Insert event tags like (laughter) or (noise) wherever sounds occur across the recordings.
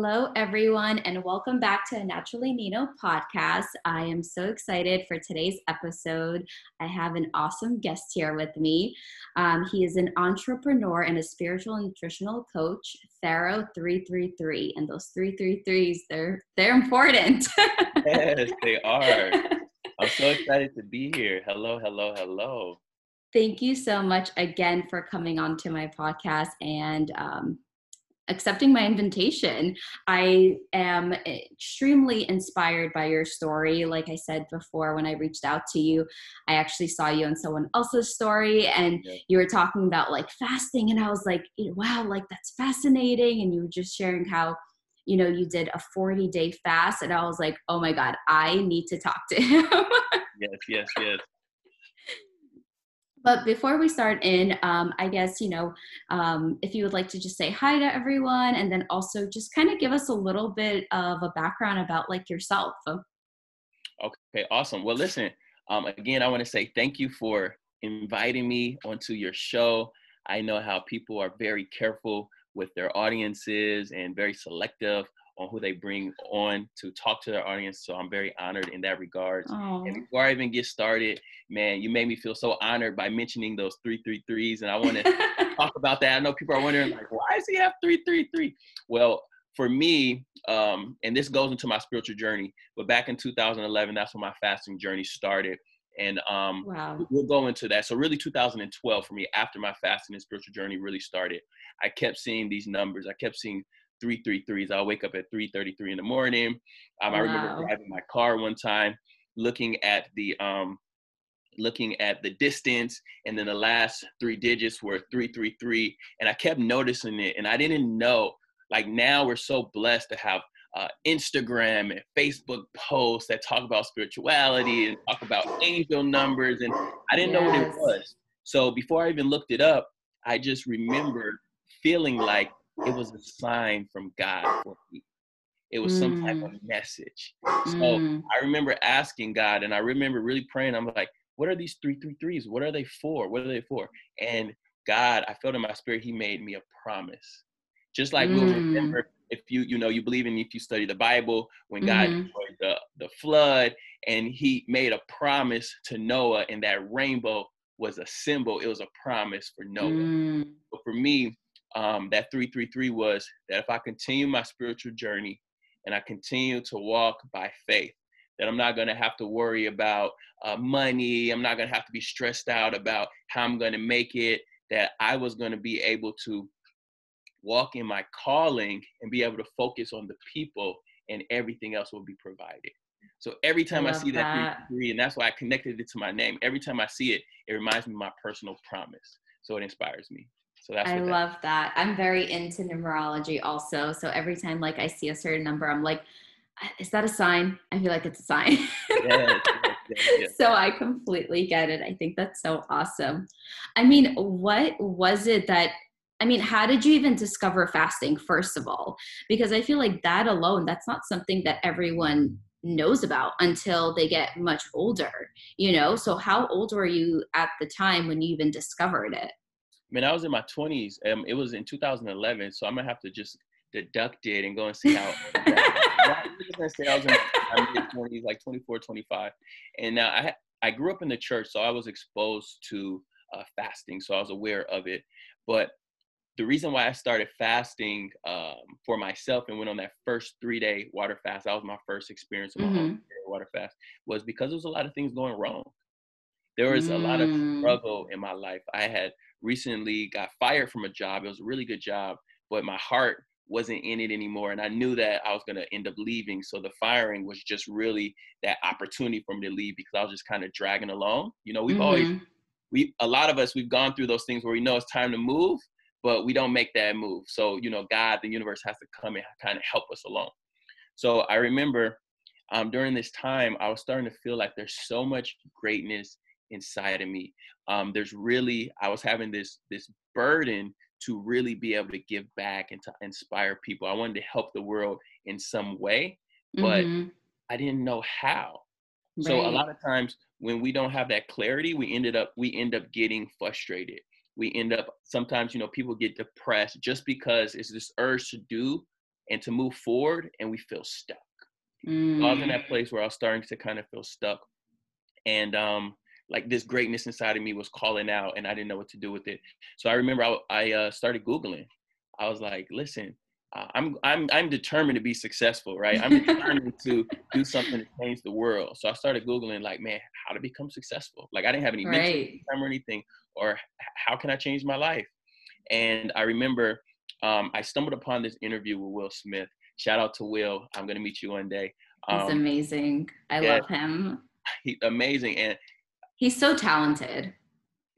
Hello, everyone, and welcome back to a Naturally Nino podcast. I am so excited for today's episode. I have an awesome guest here with me. Um, he is an entrepreneur and a spiritual nutritional coach, Pharaoh 333. And those 333s, they're they're important. (laughs) yes, they are. I'm so excited to be here. Hello, hello, hello. Thank you so much again for coming on to my podcast and um, accepting my invitation. I am extremely inspired by your story. Like I said before, when I reached out to you, I actually saw you on someone else's story and yeah. you were talking about like fasting. And I was like, wow, like that's fascinating. And you were just sharing how you know you did a 40 day fast and i was like oh my god i need to talk to him (laughs) yes yes yes but before we start in, um, I guess, you know, um, if you would like to just say hi to everyone and then also just kind of give us a little bit of a background about like yourself. Okay, awesome. Well, listen, um, again, I want to say thank you for inviting me onto your show. I know how people are very careful with their audiences and very selective on who they bring on to talk to their audience. So I'm very honored in that regard. Aww. And before I even get started, man, you made me feel so honored by mentioning those three three threes, and I want to (laughs) talk about that. I know people are wondering like, why does he have three three three? Well, for me, um, and this goes into my spiritual journey, but back in 2011, that's when my fasting journey started. And um, wow. we'll go into that. So really 2012 for me, after my fasting and spiritual journey really started, I kept seeing these numbers. I kept seeing three three threes. I'll wake up at 3:33 in the morning. Um, wow. I remember driving my car one time, looking at the um, looking at the distance, and then the last three digits were 333, and I kept noticing it, and I didn't know. Like now, we're so blessed to have uh, Instagram and Facebook posts that talk about spirituality and talk about angel numbers, and I didn't yes. know what it was. So before I even looked it up, I just remember feeling like it was a sign from God for me. It was mm. some type of mm. message. So mm. I remember asking God and I remember really praying. I'm like, what are these three three threes? What are they for? What are they for? And God, I felt in my spirit, He made me a promise. Just like mm. we'll remember if you, you know, you believe in if you study the Bible, when God mm-hmm. destroyed the, the flood and He made a promise to Noah, and that rainbow was a symbol, it was a promise for Noah. Mm. But for me, um, that 333 was that if I continue my spiritual journey and I continue to walk by faith, that I'm not going to have to worry about uh, money. I'm not going to have to be stressed out about how I'm going to make it. That I was going to be able to walk in my calling and be able to focus on the people, and everything else will be provided. So every time I, I see that, three, and that's why I connected it to my name. Every time I see it, it reminds me of my personal promise. So it inspires me. So that's I love that. I'm very into numerology also. So every time like I see a certain number, I'm like, is that a sign? I feel like it's a sign. yeah, yeah, (laughs) so I completely get it. I think that's so awesome. I mean, what was it that I mean, how did you even discover fasting, first of all? Because I feel like that alone, that's not something that everyone knows about until they get much older, you know? So, how old were you at the time when you even discovered it? I mean, I was in my 20s. Um, it was in 2011, so I'm gonna have to just deduct it and go and see how. (laughs) I was gonna say I was in my mid 20s, like 24, 25, and now I I grew up in the church, so I was exposed to uh, fasting, so I was aware of it. But the reason why I started fasting um, for myself and went on that first three day water fast, that was my first experience of my mm-hmm. water fast, was because there was a lot of things going wrong. There was mm. a lot of mm. struggle in my life. I had recently got fired from a job. It was a really good job, but my heart wasn't in it anymore. And I knew that I was going to end up leaving. So the firing was just really that opportunity for me to leave because I was just kind of dragging along. You know, we've mm-hmm. always, we, a lot of us, we've gone through those things where we know it's time to move, but we don't make that move. So, you know, God, the universe has to come and kind of help us along. So I remember um, during this time, I was starting to feel like there's so much greatness inside of me. Um, there's really I was having this this burden to really be able to give back and to inspire people. I wanted to help the world in some way, but mm-hmm. I didn't know how. Right. So a lot of times when we don't have that clarity, we ended up we end up getting frustrated. We end up sometimes you know people get depressed just because it's this urge to do and to move forward and we feel stuck. Mm. I was in that mm. place where I was starting to kind of feel stuck. And um, like this greatness inside of me was calling out and I didn't know what to do with it. So I remember I, I uh, started Googling. I was like, listen, uh, I'm I'm I'm determined to be successful, right? I'm determined to do something to change the world. So I started googling, like, man, how to become successful. Like I didn't have any right. time or anything, or how can I change my life? And I remember um, I stumbled upon this interview with Will Smith. Shout out to Will. I'm gonna meet you one day. Um, he's amazing. I yeah, love him. He's amazing, and he's so talented.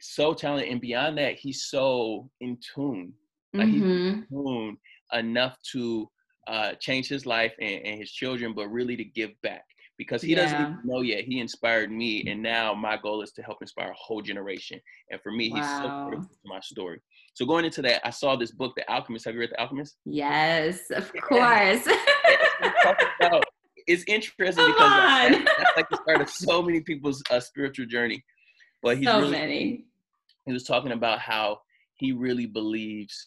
So talented, and beyond that, he's so in tune. Like mm-hmm. he's in mm-hmm. tune enough to uh, change his life and, and, his children, but really to give back because he yeah. doesn't even know yet. He inspired me, and now my goal is to help inspire a whole generation. And for me, wow. he's so critical to my story. So going into that, I saw this book, The Alchemist. Have you read The Alchemist? Yes, of (laughs) course. It's interesting Come because that's, that's like the start of so many people's uh, spiritual journey. But he's so really, many. He was talking about how he really believes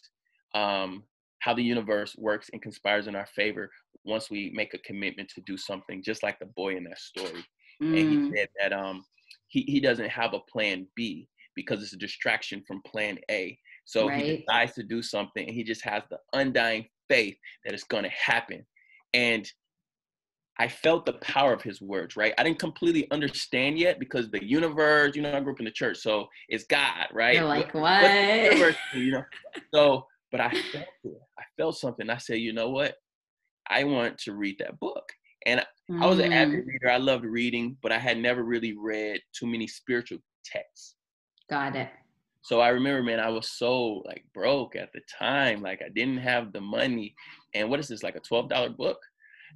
um, how the universe works and conspires in our favor once we make a commitment to do something, just like the boy in that story. Mm. And he mm. said that um, he, he doesn't have a plan B because it's a distraction from plan A. So right. he decides to do something and he just has the undying faith that it's going to happen. And I felt the power of his words, right? I didn't completely understand yet because the universe, you know, I grew up in the church, so it's God, right? You're like, what? Universe, you know, (laughs) so but I felt it. I felt something. I said, you know what? I want to read that book. And mm. I was an avid mm. reader. I loved reading, but I had never really read too many spiritual texts. Got it. So I remember, man, I was so like broke at the time. Like I didn't have the money. And what is this, like a $12 book?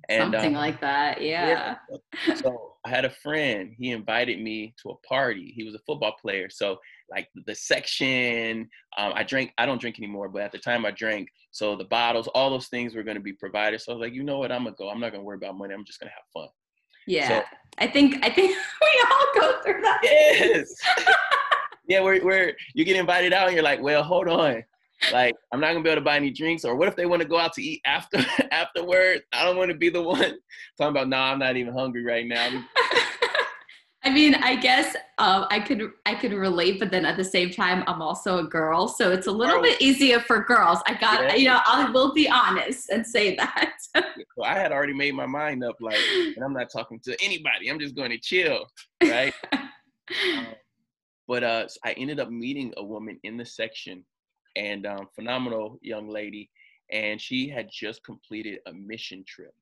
And, Something um, like that, yeah. yeah. So I had a friend. He invited me to a party. He was a football player. So like the section, um, I drank. I don't drink anymore, but at the time I drank. So the bottles, all those things were going to be provided. So I was like, you know what? I'm gonna go. I'm not gonna worry about money. I'm just gonna have fun. Yeah, so, I think I think (laughs) we all go through that. Yes. (laughs) yeah, where where you get invited out and you're like, well, hold on like I'm not gonna be able to buy any drinks, or what if they want to go out to eat after (laughs) afterwards? I don't want to be the one (laughs) talking about. No, nah, I'm not even hungry right now. (laughs) I mean, I guess um, I could I could relate, but then at the same time, I'm also a girl, so it's a little bit easier for girls. I got yeah. you know I will be honest and say that. so I had already made my mind up, like, and I'm not talking to anybody. I'm just going to chill, right? um, but uh, I ended up meeting a woman in the section and um, phenomenal young lady, and she had just completed a mission trip.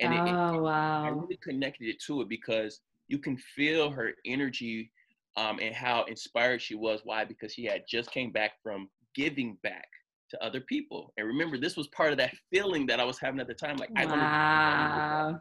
And oh, it, it, wow. I really connected it to it because you can feel her energy um, and how inspired she was. Why? Because she had just came back from giving back to other people. And remember, this was part of that feeling that I was having at the time. Like, wow. I to.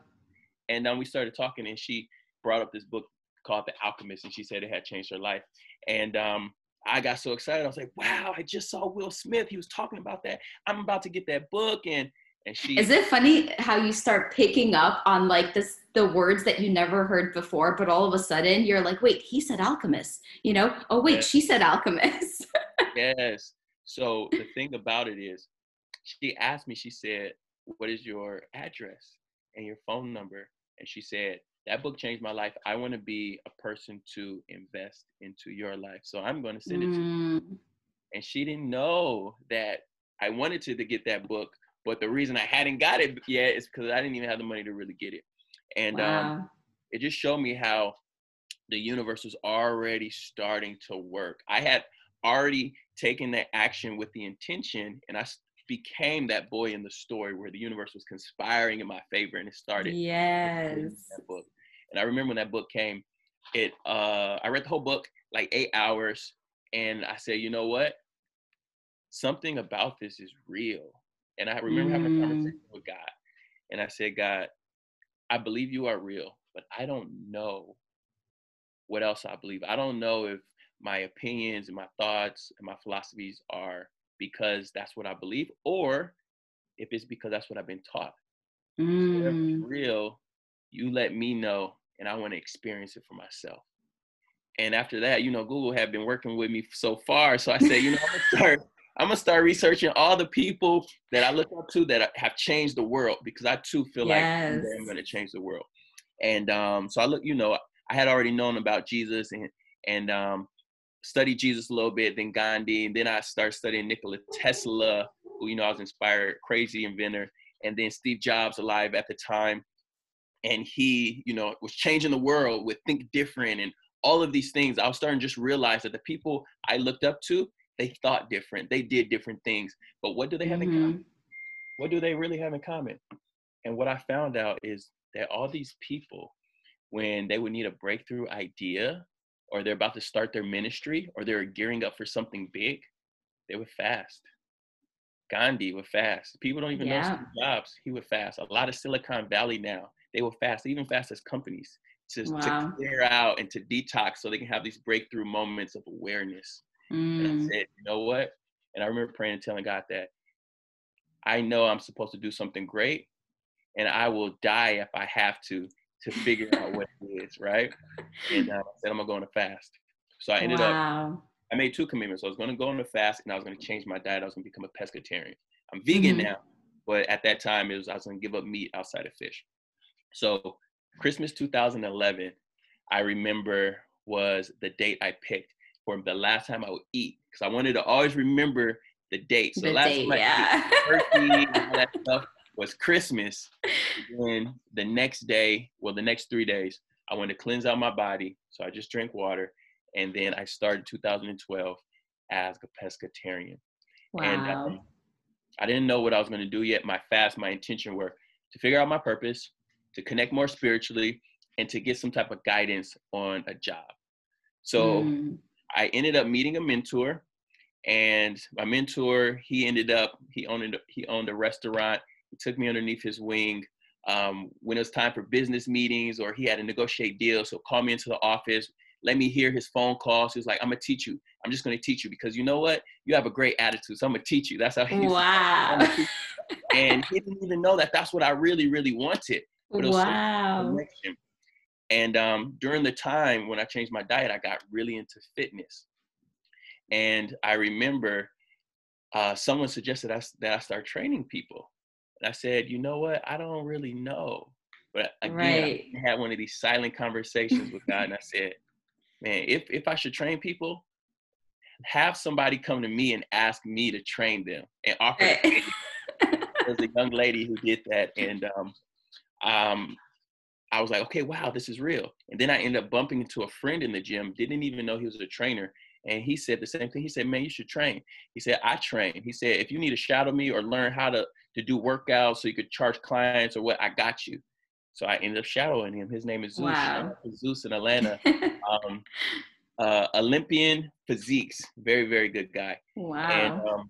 And then we started talking, and she brought up this book called The Alchemist, and she said it had changed her life. And um, I got so excited. I was like, wow, I just saw Will Smith. He was talking about that. I'm about to get that book. And and she Is it funny how you start picking up on like this the words that you never heard before, but all of a sudden you're like, wait, he said alchemist, you know? Oh wait, yes. she said alchemist. (laughs) yes. So the thing about it is she asked me, she said, What is your address and your phone number? And she said, that book changed my life. I want to be a person to invest into your life. So I'm going to send it to you. Mm. And she didn't know that I wanted to, to get that book. But the reason I hadn't got it yet is because I didn't even have the money to really get it. And um, wow. um, it just showed me how the universe was already starting to work. I had already taken that action with the intention, and I became that boy in the story where the universe was conspiring in my favor, and it started. Yes. That book. And I remember when that book came, it uh, I read the whole book like eight hours, and I said, you know what? Something about this is real. And I remember mm. having a conversation with God, and I said, God, I believe you are real, but I don't know what else I believe. I don't know if my opinions and my thoughts and my philosophies are because that's what I believe, or if it's because that's what I've been taught. Mm. So if it's mm. real, you let me know and I want to experience it for myself. And after that, you know, Google had been working with me so far. So I said, you know, I'm gonna start, I'm gonna start researching all the people that I look up to that have changed the world because I too feel yes. like I'm gonna change the world. And um, so I look, you know, I had already known about Jesus and and um, studied Jesus a little bit, then Gandhi, and then I started studying Nikola Tesla, who you know I was inspired, crazy inventor, and then Steve Jobs alive at the time, and he, you know, was changing the world with Think Different and all of these things. I was starting to just realize that the people I looked up to, they thought different, they did different things, but what do they have mm-hmm. in common? What do they really have in common? And what I found out is that all these people, when they would need a breakthrough idea, or they're about to start their ministry, or they're gearing up for something big, they would fast. Gandhi would fast. People don't even yeah. know Steve Jobs. He would fast. A lot of Silicon Valley now, they will fast, even fast as companies, to, wow. to clear out and to detox so they can have these breakthrough moments of awareness. Mm. And I said, you know what? And I remember praying and telling God that I know I'm supposed to do something great, and I will die if I have to to figure out what it is, right? And uh, I said I'm gonna go on a fast. So I ended wow. up I made two commitments. I was going to go on a fast and I was going to change my diet. I was going to become a pescatarian. I'm vegan mm-hmm. now, but at that time it was I was going to give up meat outside of fish. So Christmas 2011, I remember was the date I picked for the last time I would eat because I wanted to always remember the date. So the last date, time yeah. turkey and all that (laughs) stuff was Christmas. And the next day, well, the next three days, I wanted to cleanse out my body. So I just drank water and then I started 2012 as a pescatarian. Wow. And um, I didn't know what I was going to do yet. My fast, my intention were to figure out my purpose, to connect more spiritually, and to get some type of guidance on a job. So mm. I ended up meeting a mentor, and my mentor he ended up he owned he owned a restaurant. He took me underneath his wing. Um, when it was time for business meetings or he had to negotiate deals, so call me into the office let me hear his phone calls. He was like, I'm gonna teach you. I'm just gonna teach you because you know what? You have a great attitude. So I'm gonna teach you. That's how he Wow. and he didn't even know that that's what I really, really wanted. wow. And um, during the time when I changed my diet, I got really into fitness. And I remember uh, someone suggested I, that I start training people. And I said, you know what? I don't really know. But again, right. I had one of these silent conversations with God, and I said, man, if if I should train people, have somebody come to me and ask me to train them and offer. There's a young lady who did that, and um, um, I was like, okay, wow, this is real. And then I ended up bumping into a friend in the gym, didn't even know he was a trainer. And he said the same thing. He said, man, you should train. He said, I train. He said, if you need to shadow me or learn how to, to do workouts so you could charge clients or what, I got you. So I ended up shadowing him. His name is Zeus. Wow. Zeus in Atlanta. (laughs) um, uh, Olympian physiques, very very good guy. Wow. And um,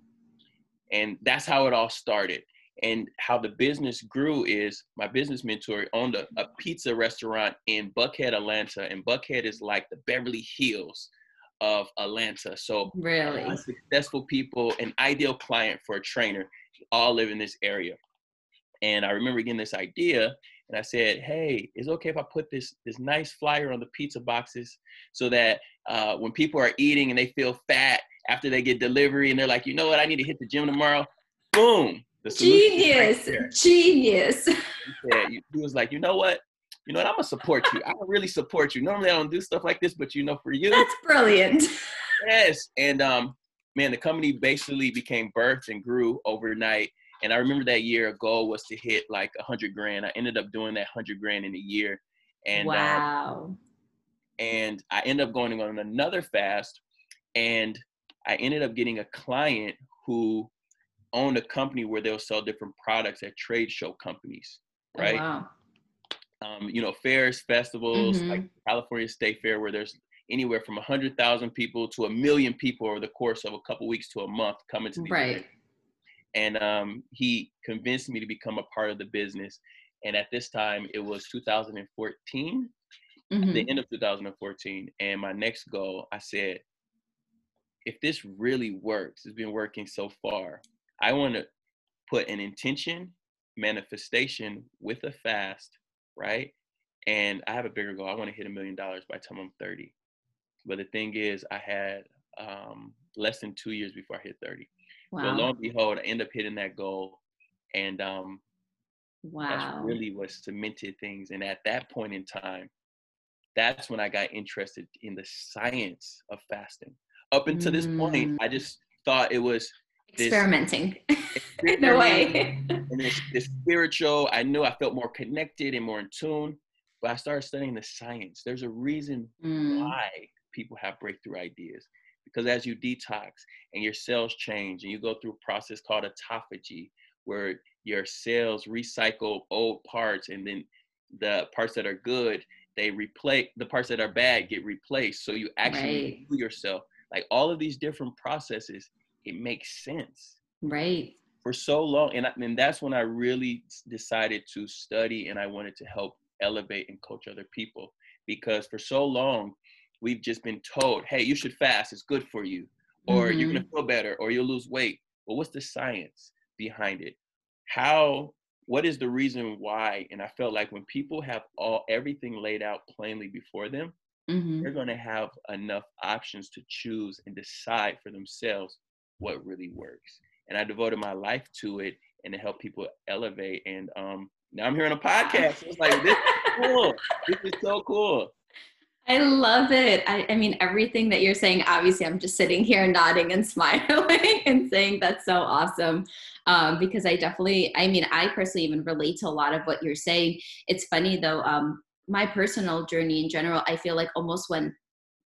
and that's how it all started. And how the business grew is my business mentor owned a, a pizza restaurant in Buckhead, Atlanta, and Buckhead is like the Beverly Hills of Atlanta. So really successful people, an ideal client for a trainer, all live in this area. And I remember getting this idea and I said, "Hey, is it okay if I put this this nice flyer on the pizza boxes so that uh, when people are eating and they feel fat after they get delivery and they're like, you know what, I need to hit the gym tomorrow, boom, genius, right genius." He, said, he was like, you know what, you know what, I'm gonna support you. I don't really support you. Normally I don't do stuff like this, but you know, for you, that's brilliant. Yes, and um, man, the company basically became birthed and grew overnight and I remember that year, a goal was to hit like a hundred grand. I ended up doing that hundred grand in a year. And um, wow. Um, and I ended up going on another fast, and I ended up getting a client who owned a company where they'll sell different products at trade show companies, oh, right? Oh, wow. Um, you know, fairs, festivals, mm-hmm. like California State Fair, where there's anywhere from a hundred thousand people to a million people over the course of a couple weeks to a month coming to these right. Events and um, he convinced me to become a part of the business. And at this time, it was 2014, mm-hmm. the end of 2014. And my next goal, I said, if this really works, it's been working so far. I want to put an intention, manifestation with a fast, right? And I have a bigger goal. I want to hit a million dollars by the time I'm 30. But the thing is, I had um, less than two years before I hit 30. Wow. So lo and behold, I end up hitting that goal. And um, wow. that's really what cemented things. And at that point in time, that's when I got interested in the science of fasting. Up until mm. this point, mm. I just thought it was experimenting (laughs) in a way. and this, this spiritual, I knew I felt more connected and more in tune. But I started studying the science. There's a reason mm. why people have breakthrough ideas. Because as you detox and your cells change and you go through a process called autophagy, where your cells recycle old parts and then the parts that are good, they replace the parts that are bad get replaced. So you actually right. yourself. Like all of these different processes, it makes sense. Right. For so long. And, I, and that's when I really decided to study and I wanted to help elevate and coach other people. Because for so long, we've just been told, hey, you should fast, it's good for you, or mm-hmm. you're gonna feel better, or you'll lose weight. But what's the science behind it? How what is the reason why? And I felt like when people have all everything laid out plainly before them, mm-hmm. they're gonna have enough options to choose and decide for themselves what really works. And I devoted my life to it and to help people elevate. And um, now I'm here on a podcast. it's like this is cool. This is so cool. I love it. I, I, mean, everything that you're saying, obviously, I'm just sitting here nodding and (laughs) smiling and saying that's so awesome. Um, because I definitely, I mean, I personally even relate to a lot of what you're saying. It's funny though, um, my personal journey in general, I feel like almost when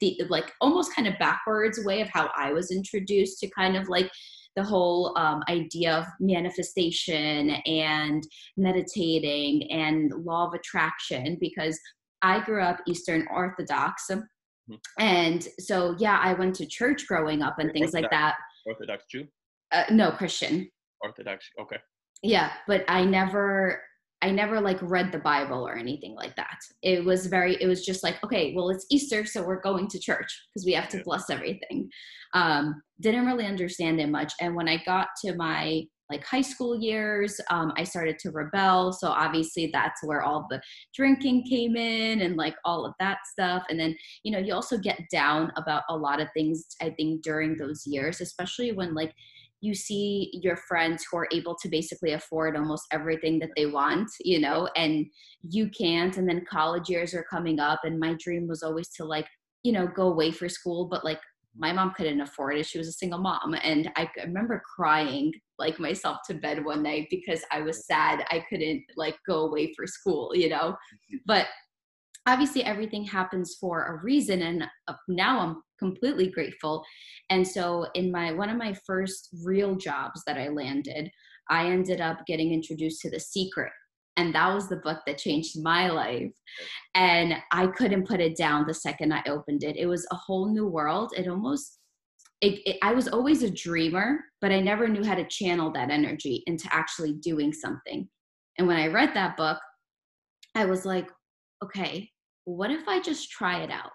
the, like, almost kind of backwards way of how I was introduced to kind of like the whole um, idea of manifestation and meditating and law of attraction because I grew up Eastern Orthodox. Mm-hmm. And so, yeah, I went to church growing up and things Orthodox, like that. Orthodox Jew? Uh, no, Christian. Orthodox, okay. Yeah, but I never, I never like read the Bible or anything like that. It was very, it was just like, okay, well, it's Easter, so we're going to church because we have to yeah. bless everything. Um, didn't really understand it much. And when I got to my like high school years um, i started to rebel so obviously that's where all the drinking came in and like all of that stuff and then you know you also get down about a lot of things i think during those years especially when like you see your friends who are able to basically afford almost everything that they want, you know, and you can't. And then college years are coming up, and my dream was always to like, you know, go away for school, but like my mom couldn't afford it. She was a single mom. And I remember crying like myself to bed one night because I was sad I couldn't like go away for school, you know? Mm-hmm. But obviously everything happens for a reason and uh, now I'm completely grateful. And so in my one of my first real jobs that I landed, I ended up getting introduced to The Secret and that was the book that changed my life and i couldn't put it down the second i opened it it was a whole new world it almost it, it, i was always a dreamer but i never knew how to channel that energy into actually doing something and when i read that book i was like okay what if i just try it out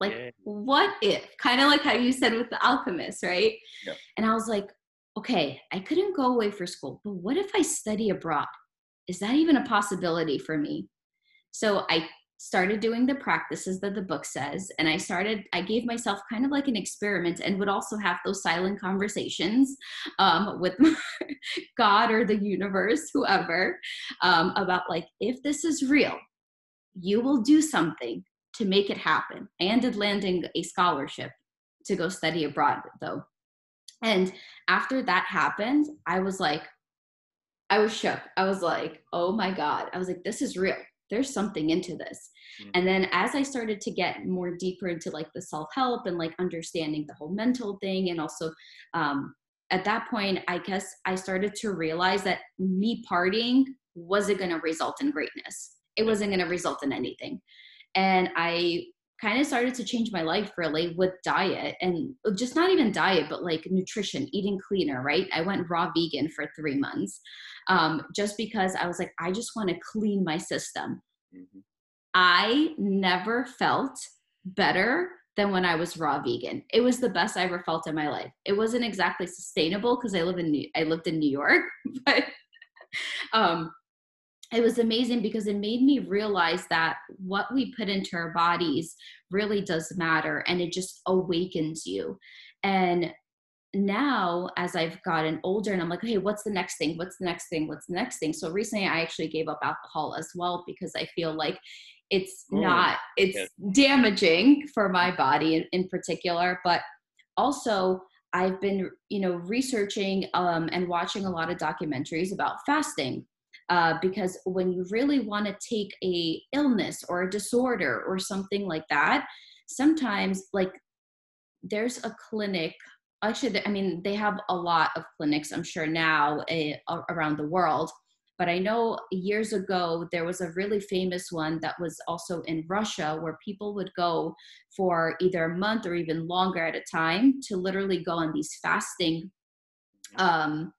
like yeah. what if kind of like how you said with the alchemist right yeah. and i was like okay i couldn't go away for school but what if i study abroad is that even a possibility for me? So I started doing the practices that the book says and i started i gave myself kind of like an experiment and would also have those silent conversations um, with (laughs) god or the universe whoever um, about like if this is real you will do something to make it happen i ended landing a scholarship to go study abroad though and after that happened i was like I was shook. I was like, oh my God. I was like, this is real. There's something into this. Mm-hmm. And then as I started to get more deeper into like the self help and like understanding the whole mental thing, and also um, at that point, I guess I started to realize that me partying wasn't going to result in greatness. It wasn't going to result in anything. And I kind of started to change my life really with diet and just not even diet, but like nutrition, eating cleaner, right? I went raw vegan for three months um, just because I was like, I just want to clean my system. Mm-hmm. I never felt better than when I was raw vegan. It was the best I ever felt in my life. It wasn't exactly sustainable because I live in New- I lived in New York, (laughs) but um, it was amazing because it made me realize that what we put into our bodies really does matter and it just awakens you. And now as I've gotten older and I'm like, hey, what's the next thing? What's the next thing? What's the next thing? So recently I actually gave up alcohol as well because I feel like it's mm. not, it's damaging for my body in, in particular. But also I've been, you know, researching um, and watching a lot of documentaries about fasting. Uh, because when you really want to take a illness or a disorder or something like that, sometimes like there's a clinic actually i mean they have a lot of clinics i'm sure now uh, around the world. But i know years ago there was a really famous one that was also in russia where people would go for either a month or even longer at a time to literally go on these fasting um,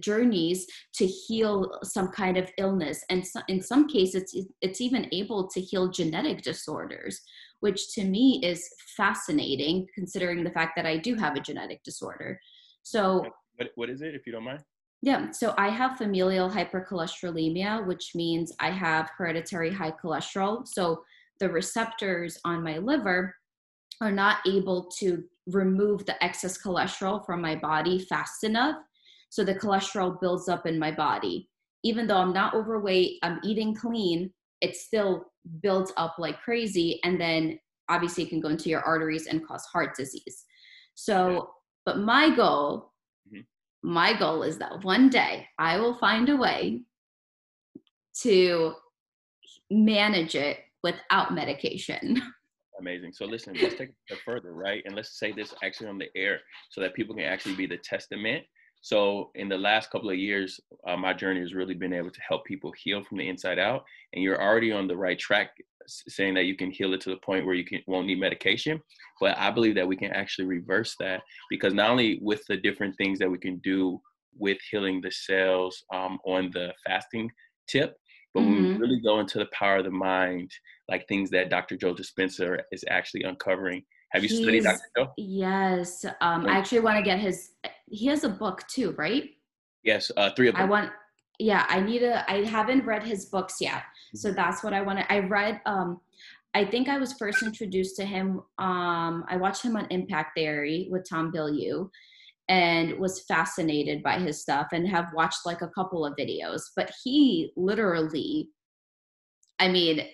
journeys to heal some kind of illness. And so, in some cases it's, it's even able to heal genetic disorders which to me is fascinating considering the fact that I do have a genetic disorder. So, what, what is it, if you don't mind? Yeah, so I have familial hypercholesterolemia, which means I have hereditary high cholesterol. So, the receptors on my liver are not able to remove the excess cholesterol from my body fast enough. So, the cholesterol builds up in my body. Even though I'm not overweight, I'm eating clean, it still builds up like crazy and then obviously it can go into your arteries and cause heart disease. So but my goal mm-hmm. my goal is that one day i will find a way to manage it without medication. (laughs) Amazing. So listen let's take it further right? And let's say this actually on the air so that people can actually be the testament so in the last couple of years, uh, my journey has really been able to help people heal from the inside out. And you're already on the right track, saying that you can heal it to the point where you can, won't need medication. But I believe that we can actually reverse that because not only with the different things that we can do with healing the cells um, on the fasting tip, but mm-hmm. when we mm-hmm. really go into the power of the mind, like things that Dr. Joe Dispenza is actually uncovering have you He's, studied Dr. Joe? Yes. Um, I actually want to get his. He has a book too, right? Yes, uh, three of them. I want. Yeah, I need a. I haven't read his books yet, so mm-hmm. that's what I want to. I read. Um, I think I was first introduced to him. Um, I watched him on Impact Theory with Tom Bilyeu, and was fascinated by his stuff, and have watched like a couple of videos. But he literally, I mean,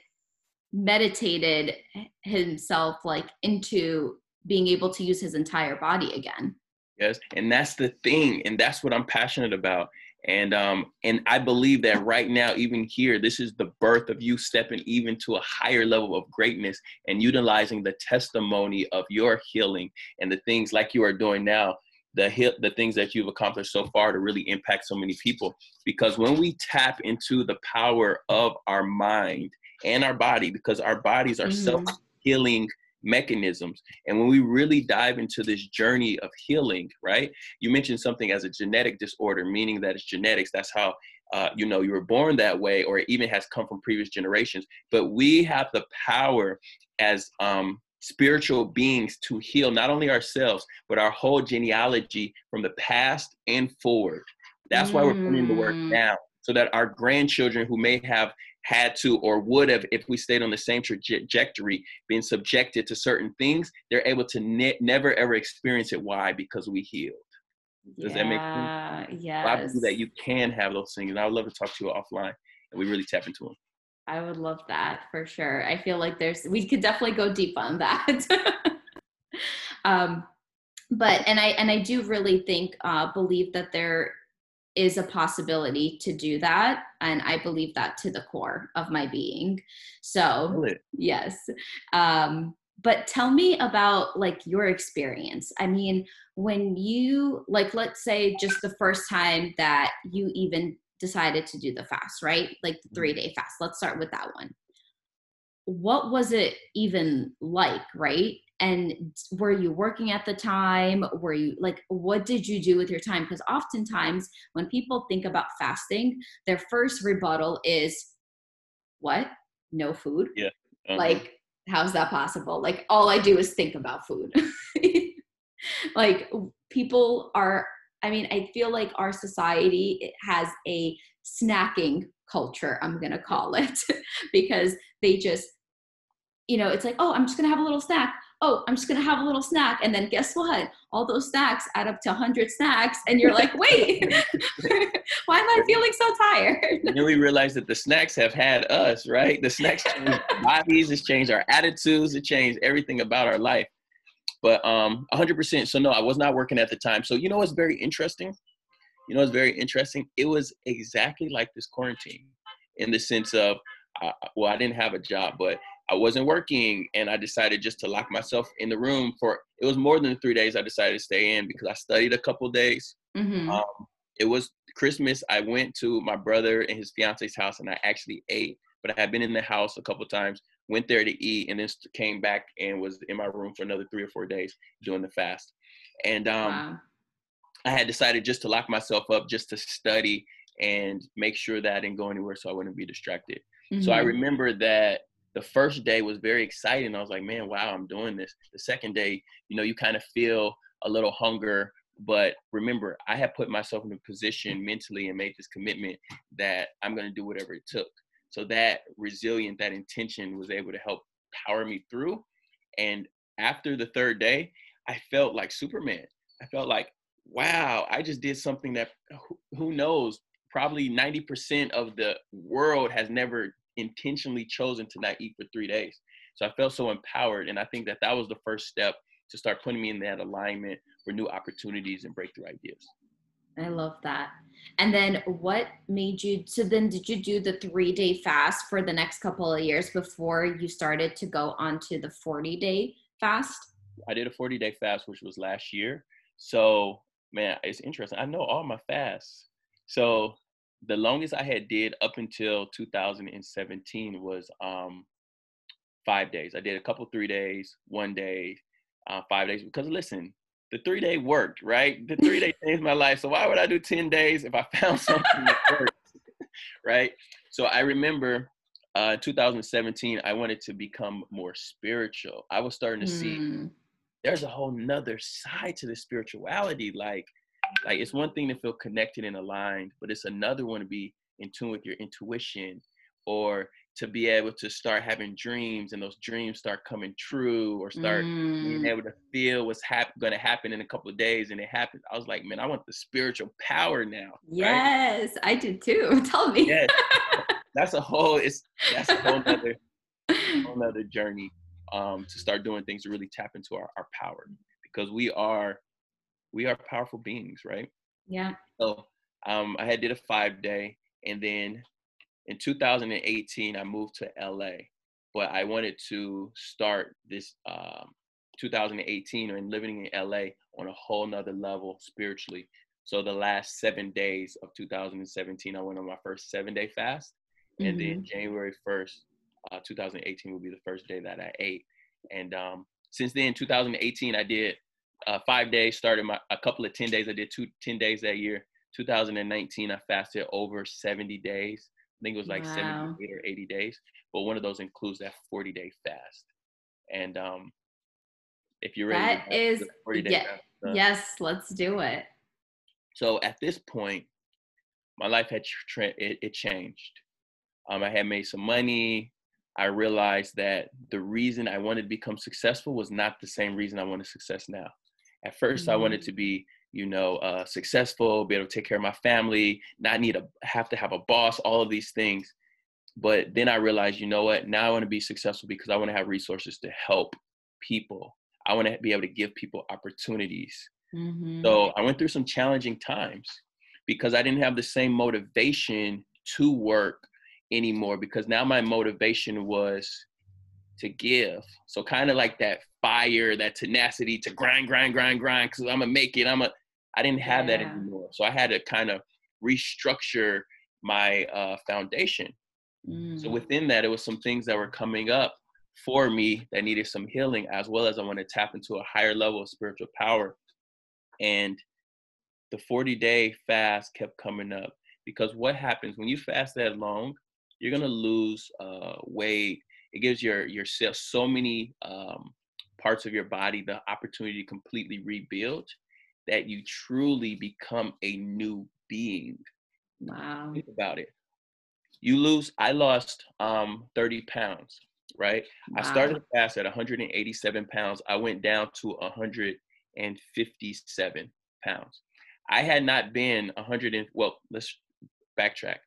meditated himself like into being able to use his entire body again. Yes and that's the thing and that's what i'm passionate about and um and i believe that right now even here this is the birth of you stepping even to a higher level of greatness and utilizing the testimony of your healing and the things like you are doing now the hit the things that you've accomplished so far to really impact so many people. Because when we tap into the power of our mind and our body because our bodies are mm-hmm. self-healing mechanisms. And when we really dive into this journey of healing, right? You mentioned something as a genetic disorder, meaning that it's genetics. That's how uh, you know you were born that way, or it even has come from previous generations. But we have the power as um, spiritual beings to heal not only ourselves but our whole genealogy from the past and forward. That's why we're putting the work mm. now, so that our grandchildren who may have had to or would have if we stayed on the same trajectory being subjected to certain things they're able to ne- never ever experience it. Why? Because we healed. Does yeah, that make sense? Yeah i believe that you can have those things and i would love to talk to you offline and we really tap into them i would love that for sure. I feel like there's we could definitely go deep on that. (laughs) Um but and i and i do really think uh believe that there is a possibility to do that and i believe that to the core of my being. So really? yes. Um but tell me about like your experience. I mean when you like let's say just the first time that you even decided to do the fast right? Like the three day fast. Let's start with that one. What was it even like right and were you working at the time? Were you like what did you do with your time? Because oftentimes when people think about fasting their first rebuttal is what? No food? Yeah uh-huh. like how's that possible? Like all i do is think about food. (laughs) Like people are i mean i feel like our society has a snacking culture i'm going to call it (laughs) because they just you know it's like oh i'm just going to have a little snack oh, I'm just gonna have a little snack. And then guess what? All those snacks add up to 100 snacks. And you're like, (laughs) wait, (laughs) why am I feeling so tired? And then we realize that the snacks have had us, right? The snacks (laughs) change our bodies, it's changed our attitudes, it changed everything about our life. But um, 100%. So, no, I was not working at the time. So, you know what's very interesting? You know what's very interesting? It was exactly like this quarantine in the sense of, uh, well, I didn't have a job, but I wasn't working and I decided just to lock myself in the room for it was more than three days I decided to stay in because I studied a couple days. Mm-hmm. Um, it was Christmas. I went to my brother and his fiance's house and I actually ate, but I had been in the house a couple times, went there to eat, and then came back and was in my room for another three or four days doing the fast. And um, wow. I had decided just to lock myself up, just to study and make sure that I didn't go anywhere so I wouldn't be distracted. Mm-hmm. So I mm-hmm. remember that the first day was very exciting. I was like, man, wow, I'm doing this. The second day, you know, you kind of feel a little hunger. But remember, I had put myself in a position mentally and made this commitment that I'm going to do whatever it took. So that resilient, that intention was able to help power me through. And after the third day, I felt like Superman. I felt like, wow, I just did something that who knows, probably 90% of the world has never intentionally chosen to not eat for three days. So I felt so empowered. And I think that that was the first step to start putting me in that alignment for new opportunities and breakthrough ideas. I love that. And then what made you, so then did you do the three day fast for the next couple of years before you started to go onto the 40 day fast? I did a 40 day fast, which was last year. So, man, it's interesting. I know all my fasts. So the longest I had did up until 2017 was um, five days. I did a couple three days, one day, uh, five days. Because listen, the three day worked, right? The three day (laughs) changed my life. So why would I do 10 days if I found (laughs) something that worked, right? So I remember uh, 2017, I wanted to become more spiritual. I was starting to mm. see hmm. there's a whole nother side to the spirituality. Like like it's one thing to feel connected and aligned, but it's another one to be in tune with your intuition or to be able to start having dreams and those dreams start coming true or start mm. being able to feel what's hap- going to happen in a couple of days and it happened i was like man i want the spiritual power now yes right? i did too (laughs) tell me yes. that's a whole it's that's a whole other (laughs) whole other journey um, to start doing things to really tap into our, our power because we are we are powerful beings, right? Yeah. So um, I had did a five day, and then in 2018 I moved to LA, but I wanted to start this um, 2018 and living in LA on a whole nother level spiritually. So the last seven days of 2017, I went on my first seven day fast, mm-hmm. and then mm-hmm. January 1st, uh, 2018 will be the first day that I ate. And um, since then, 2018, I did uh, five days, started my, a couple of 10 days. I did two 10 days that year. 2019, I fasted over 70 days. I think it was like wow. 78 or 80 days. But one of those includes that 40 day fast. And um, if you're ready, that is, yeah, fast, yes, let's do it. So at this point, my life had tra- it, it changed. Um, I had made some money. I realized that the reason I wanted to become successful was not the same reason I wanted success now. At 1st mm-hmm. I wanted mm-hmm. to be, you know, uh, successful, be able to take care of my family, not need a have to have a boss, all of these things. But then I realized, you know what? Now I want to be successful because I want to have resources to help people. I want to be able to give people opportunities. Mm-hmm. So I went through some challenging times because I didn't have the same motivation to work anymore because now my motivation was to give. So kind of like that fire, that tenacity to grind, grind, grind, grind, because I'm gonna make it. I'm a I didn't have yeah. that anymore. So I had to kind of restructure my uh, foundation. Mm. So within that, it was some things that were coming up for me that needed some healing, as well as I want to tap into a higher level of spiritual power. And the 40 day fast kept coming up because what happens when you fast that long, you're gonna lose uh, weight it gives your your yourself so many um, parts of your body the opportunity to completely rebuild that you truly become a new being. Wow. Think about it. You lose, I lost um, 30 pounds. right? Wow. I started fast at 187 pounds. I went down to 157 pounds. I had not been 100 and well, let's backtrack.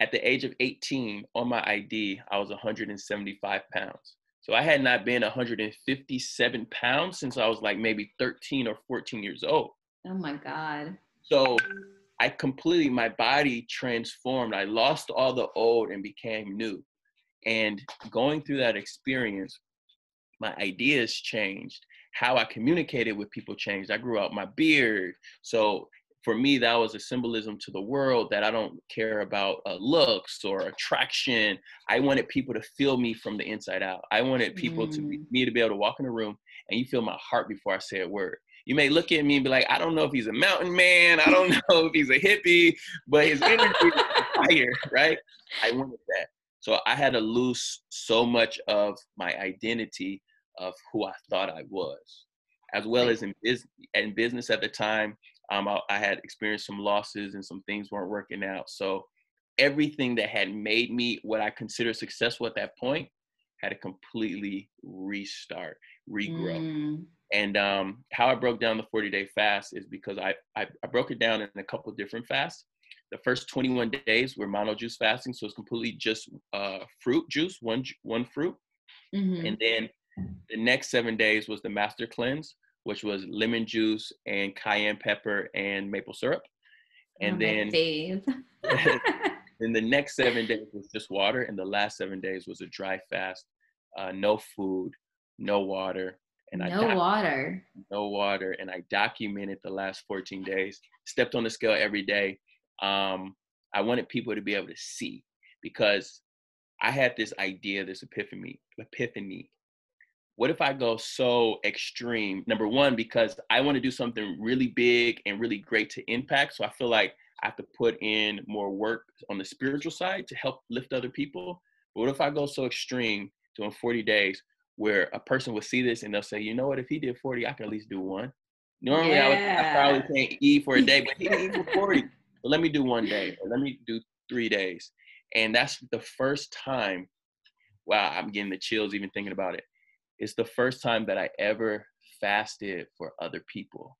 At the age of 18, on my ID, I was 175 pounds. So I had not been 157 pounds since I was like maybe 13 or 14 years old. Oh my God. So I completely, my body transformed. I lost all the old and became new. And going through that experience, my ideas changed. How I communicated with people changed. I grew out my beard. So for me, that was a symbolism to the world that I don't care about uh, looks or attraction. I wanted people to feel me from the inside out. I wanted people mm. to be, me to be able to walk in a room and you feel my heart before I say a word. You may look at me and be like, I don't know if he's a mountain man. I don't (laughs) know if he's a hippie, but his energy is fire, (laughs) right? I wanted that. So I had to lose so much of my identity of who I thought I was, as well as in, business. in business at the time. Um, I, I had experienced some losses and some things weren't working out. So everything that had made me what I consider successful at that point had to completely restart, regrow. Mm. And um, how I broke down the 40 day fast is because I, I, I broke it down in a couple different fasts the first 21 days were mono juice fasting, so it's completely just uh, fruit juice, one one fruit, mm-hmm. and then the next seven days was the master cleanse, which was lemon juice and cayenne pepper and maple syrup, and oh, then then (laughs) (laughs) the next seven days was just water, and the last seven days was a dry fast, uh, no food, no water, and I no water, no water, and I documented the last 14 days. Stepped on the scale every day um, I wanted people to be able to see because I had this idea, this epiphany, epiphany. What if I go so extreme? Number one, because I want to do something really big and really great to impact. So I feel like I have to put in more work on the spiritual side to help lift other people. But what if I go so extreme doing 40 days where a person will see this and they'll say, you know what, if he did 40, I can at least do one. Normally yeah. I, would, I probably can't eat for a day, but he can eat for (laughs) 40 but let me do one day or let me do three days. And that's the first time, wow, I'm getting the chills even thinking about it. It's the first time that I ever fasted for other people.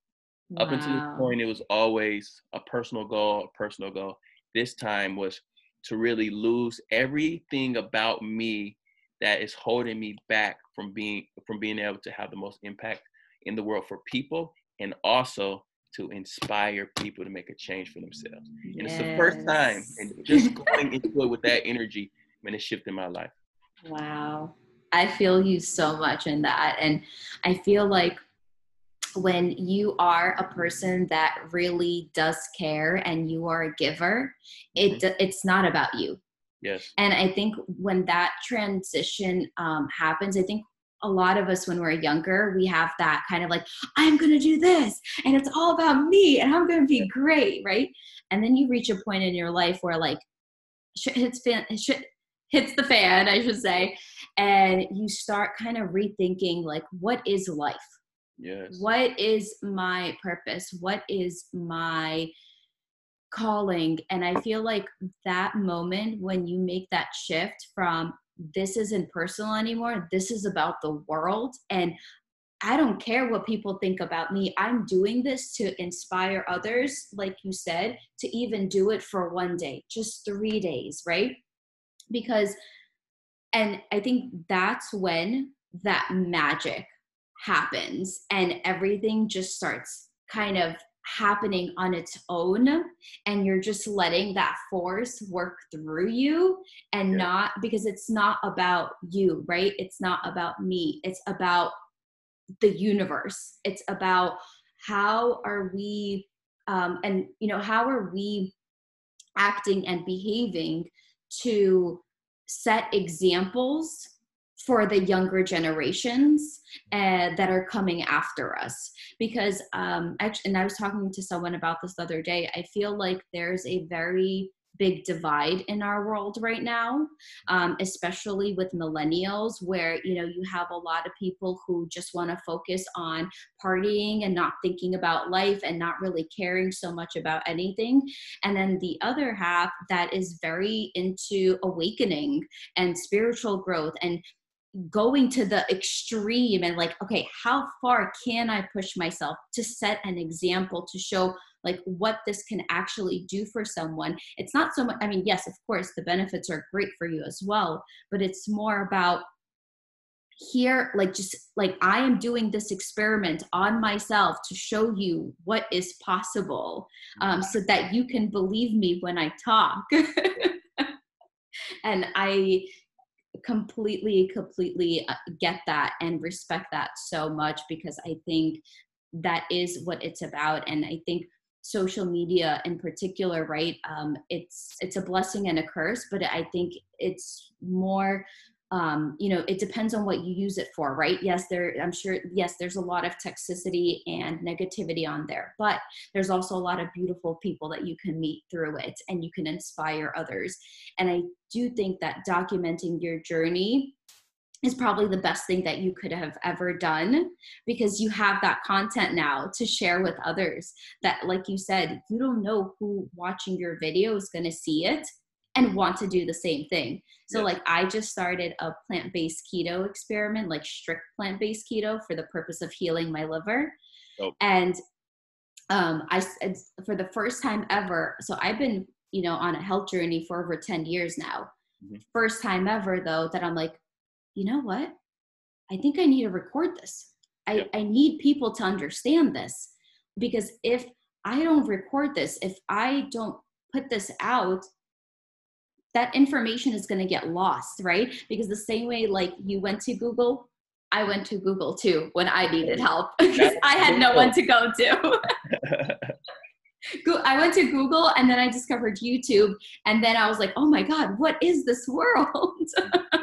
Wow. Up until this point, it was always a personal goal, a personal goal. This time was to really lose everything about me that is holding me back from being from being able to have the most impact in the world for people and also to inspire people to make a change for themselves. And yes. it's the first time, and just (laughs) going into it with that energy, man, it shifted my life. Wow. I feel you so much in that. And I feel like when you are a person that really does care and you are a giver, it mm-hmm. it's not about you. Yes. And I think when that transition um, happens, I think a lot of us when we're younger we have that kind of like i'm going to do this and it's all about me and i'm going to be great right and then you reach a point in your life where like hits fan hits the fan i should say and you start kind of rethinking like what is life yes what is my purpose what is my calling and i feel like that moment when you make that shift from this isn't personal anymore. This is about the world. And I don't care what people think about me. I'm doing this to inspire others, like you said, to even do it for one day, just three days, right? Because, and I think that's when that magic happens and everything just starts kind of happening on its own and you're just letting that force work through you and yeah. not because it's not about you right? It's not about me. It's about the universe. It's about how are we um, and you know how are we acting and behaving to set examples for the younger generations uh, that are coming after us. Because um and i was talking to someone about this the other day i feel like there's a very big divide in our world right now um, especially with millennials where you know you have a lot of people who just want to focus on partying and not thinking about life and not really caring so much about anything. And then the other half that is very into awakening and spiritual growth and going to the extreme and like okay how far can i push myself to set an example to show like what this can actually do for someone. It's not so much i mean yes of course the benefits are great for you as well but it's more about here like just like i am doing this experiment on myself to show you what is possible um, so that you can believe me when i talk. (laughs) And i completely completely uh, get that and respect that so much because i think that is what it's about and i think social media in particular right? Um, it's it's a blessing and a curse but i think it's more um, you know it depends on what you use it for right? Yes there i'm sure yes there's a lot of toxicity and negativity on there but there's also a lot of beautiful people that you can meet through it and you can inspire others. And i do think that documenting your journey is probably the best thing that you could have ever done because you have that content now to share with others that like you said you don't know who watching your video is going to see it and want to do the same thing. So like I just started a plant-based keto experiment, like strict plant-based keto for the purpose of healing my liver. Oh. And um I for the first time ever, so I've been, you know, on a health journey for over 10 years now. Mm-hmm. First time ever though that I'm like, you know what? I think I need to record this. I, yep. I need people to understand this because if I don't record this, if I don't put this out, that information is going to get lost, right? Because the same way like you went to Google, I went to Google too when I needed help (laughs) because I had no one to go to. (laughs) I went to Google and then I discovered YouTube and then I was like, "Oh my god, what is this world?" (laughs)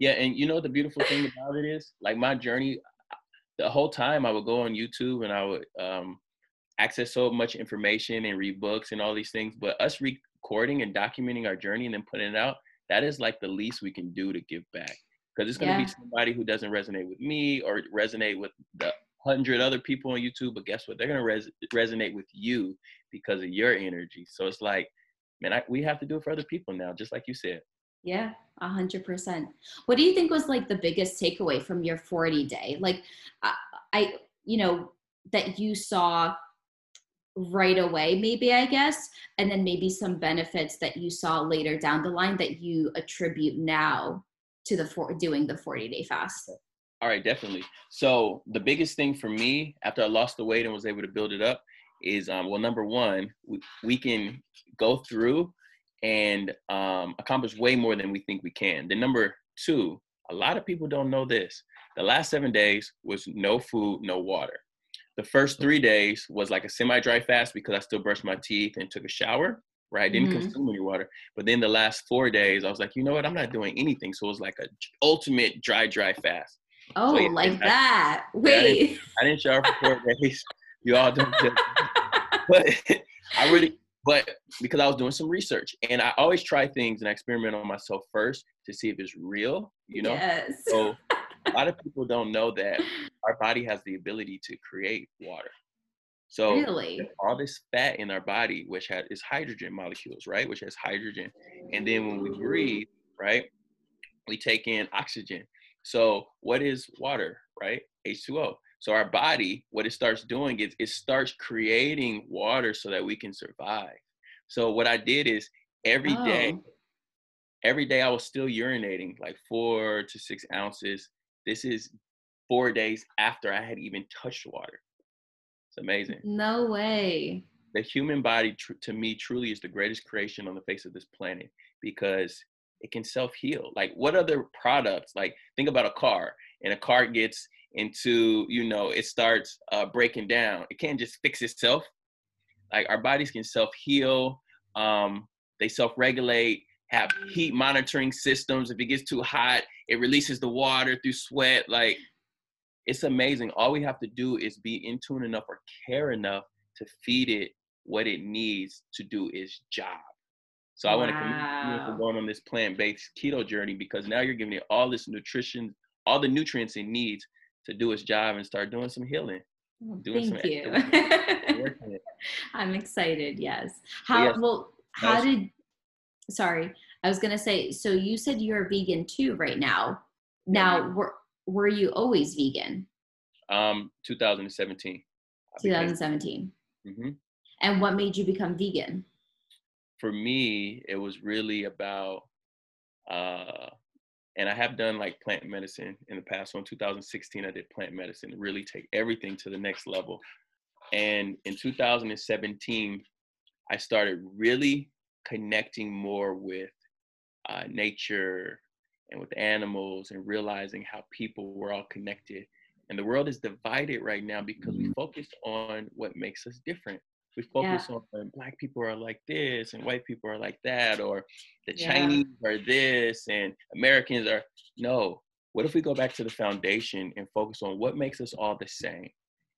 yeah, and you know the beautiful thing about it is, like my journey the whole time I would go on YouTube and I would um access so much information and read books and all these things, but us recording and documenting our journey and then putting it out, that is like the least we can do to give back. Because it's going to yeah. be somebody who doesn't resonate with me or resonate with the hundred other people on YouTube. But guess what? They're going to res- resonate with you because of your energy. So it's like, man, I, we have to do it for other people now, just like you said. Yeah, a hundred percent. What do you think was like the biggest takeaway from your 40 day? Like, I, you know, that you saw right away maybe i guess and then maybe some benefits that you saw later down the line that you attribute now to the for doing the 40 day fast all right definitely so the biggest thing for me after i lost the weight and was able to build it up is um, well number one we, we can go through and um, accomplish way more than we think we can The number two a lot of people don't know this the last seven days was no food no water the first three days was like a semi-dry fast because I still brushed my teeth and took a shower. Right, I didn't mm-hmm. consume any water. But then the last four days, I was like, you know what? I'm not doing anything. So it was like a ultimate dry, dry fast. Oh, so, yeah, like I, that. (laughs) Wait. I didn't, I didn't, shower for four (laughs) days. You all don't. but (laughs) I really, but because I was doing some research and I always try things and I experiment on myself first to see if it's real, you know? Yes. So (laughs) a lot of people don't know that our body has the ability to create water. So really? all this fat in our body, which has is hydrogen molecules, right? Which has hydrogen. And then when we breathe, right, we take in oxygen. So what is water, right? H2O. So our body, what it starts doing is it starts creating water so that we can survive. So what I did is every oh. day, every day I was still urinating like four to six ounces this is four days after I had even touched water. It's amazing. No way. The human body, tr- to me, truly is the greatest creation on the face of this planet because it can self heal. Like, what other products? Like, think about a car, and a car gets into, you know, it starts uh, breaking down. It can't just fix itself. Like, our bodies can self heal. Um, they self regulate have heat monitoring systems. If it gets too hot, it releases the water through sweat. Like it's amazing. All we have to do is be in tune enough or care enough to feed it what it needs to do its job. So I wow. want to commend you for going on this plant-based keto journey because now you're giving it all this nutrition, all the nutrients it needs to do its job and start doing some healing. Well, thank you. (laughs) I'm excited. Yes. How yes, well? How did sorry i was going to say so you said you're vegan too right now Now, were were you always vegan? Um, 2017. 2017. Mm-hmm. And what made you become vegan? For me, it was really about, uh, and I have done like plant medicine in the past. So in 2016, I did plant medicine, really take everything to the next level. And in 2017, I started really connecting more with uh, nature and with animals and realizing how people were all connected. And the world is divided right now because we mm-hmm. focus on what makes us different. We focus yeah. on black people are like this and white people are like that, or the yeah. Chinese are this and Americans are no. What if we go back to the foundation and focus on what makes us all the same?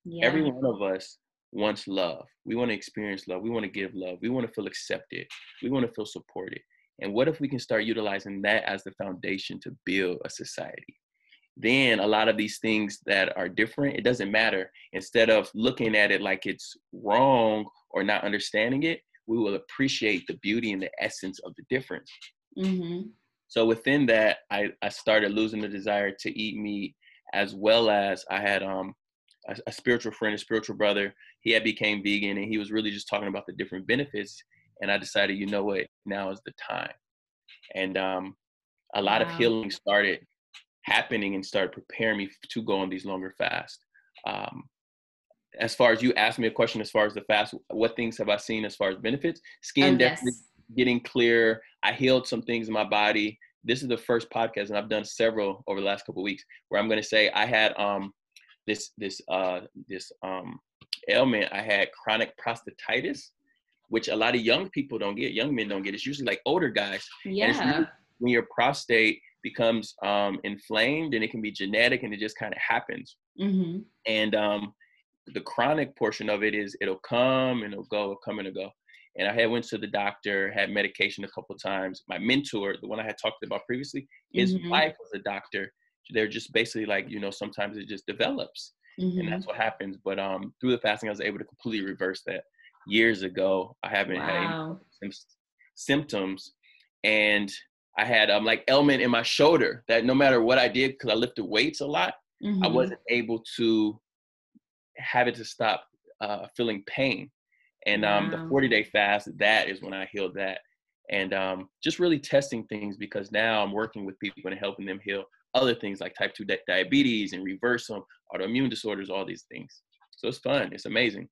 Yeah. Every one of us wants love. We want to experience love. We want to give love. We want to feel accepted. We want to feel supported. And what if we can start utilizing that as the foundation to build a society? Then a lot of these things that are different, it doesn't matter. Instead of looking at it like it's wrong or not understanding it, we will appreciate the beauty and the essence of the difference. Mm-hmm. So within that, I, I started losing the desire to eat meat, as well as I had um, a, a spiritual friend, a spiritual brother. He had became vegan, and he was really just talking about the different benefits and I decided, you know what, now is the time. And um, a lot wow. of healing started happening and started preparing me to go on these longer fasts. Um, as far as you asked me a question, as far as the fast, what things have I seen as far as benefits? Skin oh, definitely yes. getting clear. I healed some things in my body. This is the first podcast, and I've done several over the last couple weeks where I'm going to say I had um, this this uh, this um, ailment. I had chronic prostatitis, which a lot of young people don't get, young men don't get. It's usually like older guys. Yeah. when your prostate becomes um, inflamed and it can be genetic and it just kind of happens. Mm-hmm. And um, the chronic portion of it is it'll come and it'll go, it'll come and it'll go. And I had went to the doctor, had medication a couple times. My mentor, the one I had talked about previously, his mm-hmm. wife was a doctor. They're just basically like, you know, sometimes it just develops. Mm-hmm. And that's what happens. But um, through the fasting, I was able to completely reverse that years ago. I haven't wow. had any symptoms, and I had um like ailment in my shoulder that no matter what I did, because I lifted weights a lot, mm-hmm. I wasn't able to have it to stop uh, feeling pain. And um, wow. the 40 day fast, that is when I healed that. And um, just really testing things because now I'm working with people and helping them heal other things like type 2 diabetes and reverse some autoimmune disorders, all these things. So it's fun. It's amazing.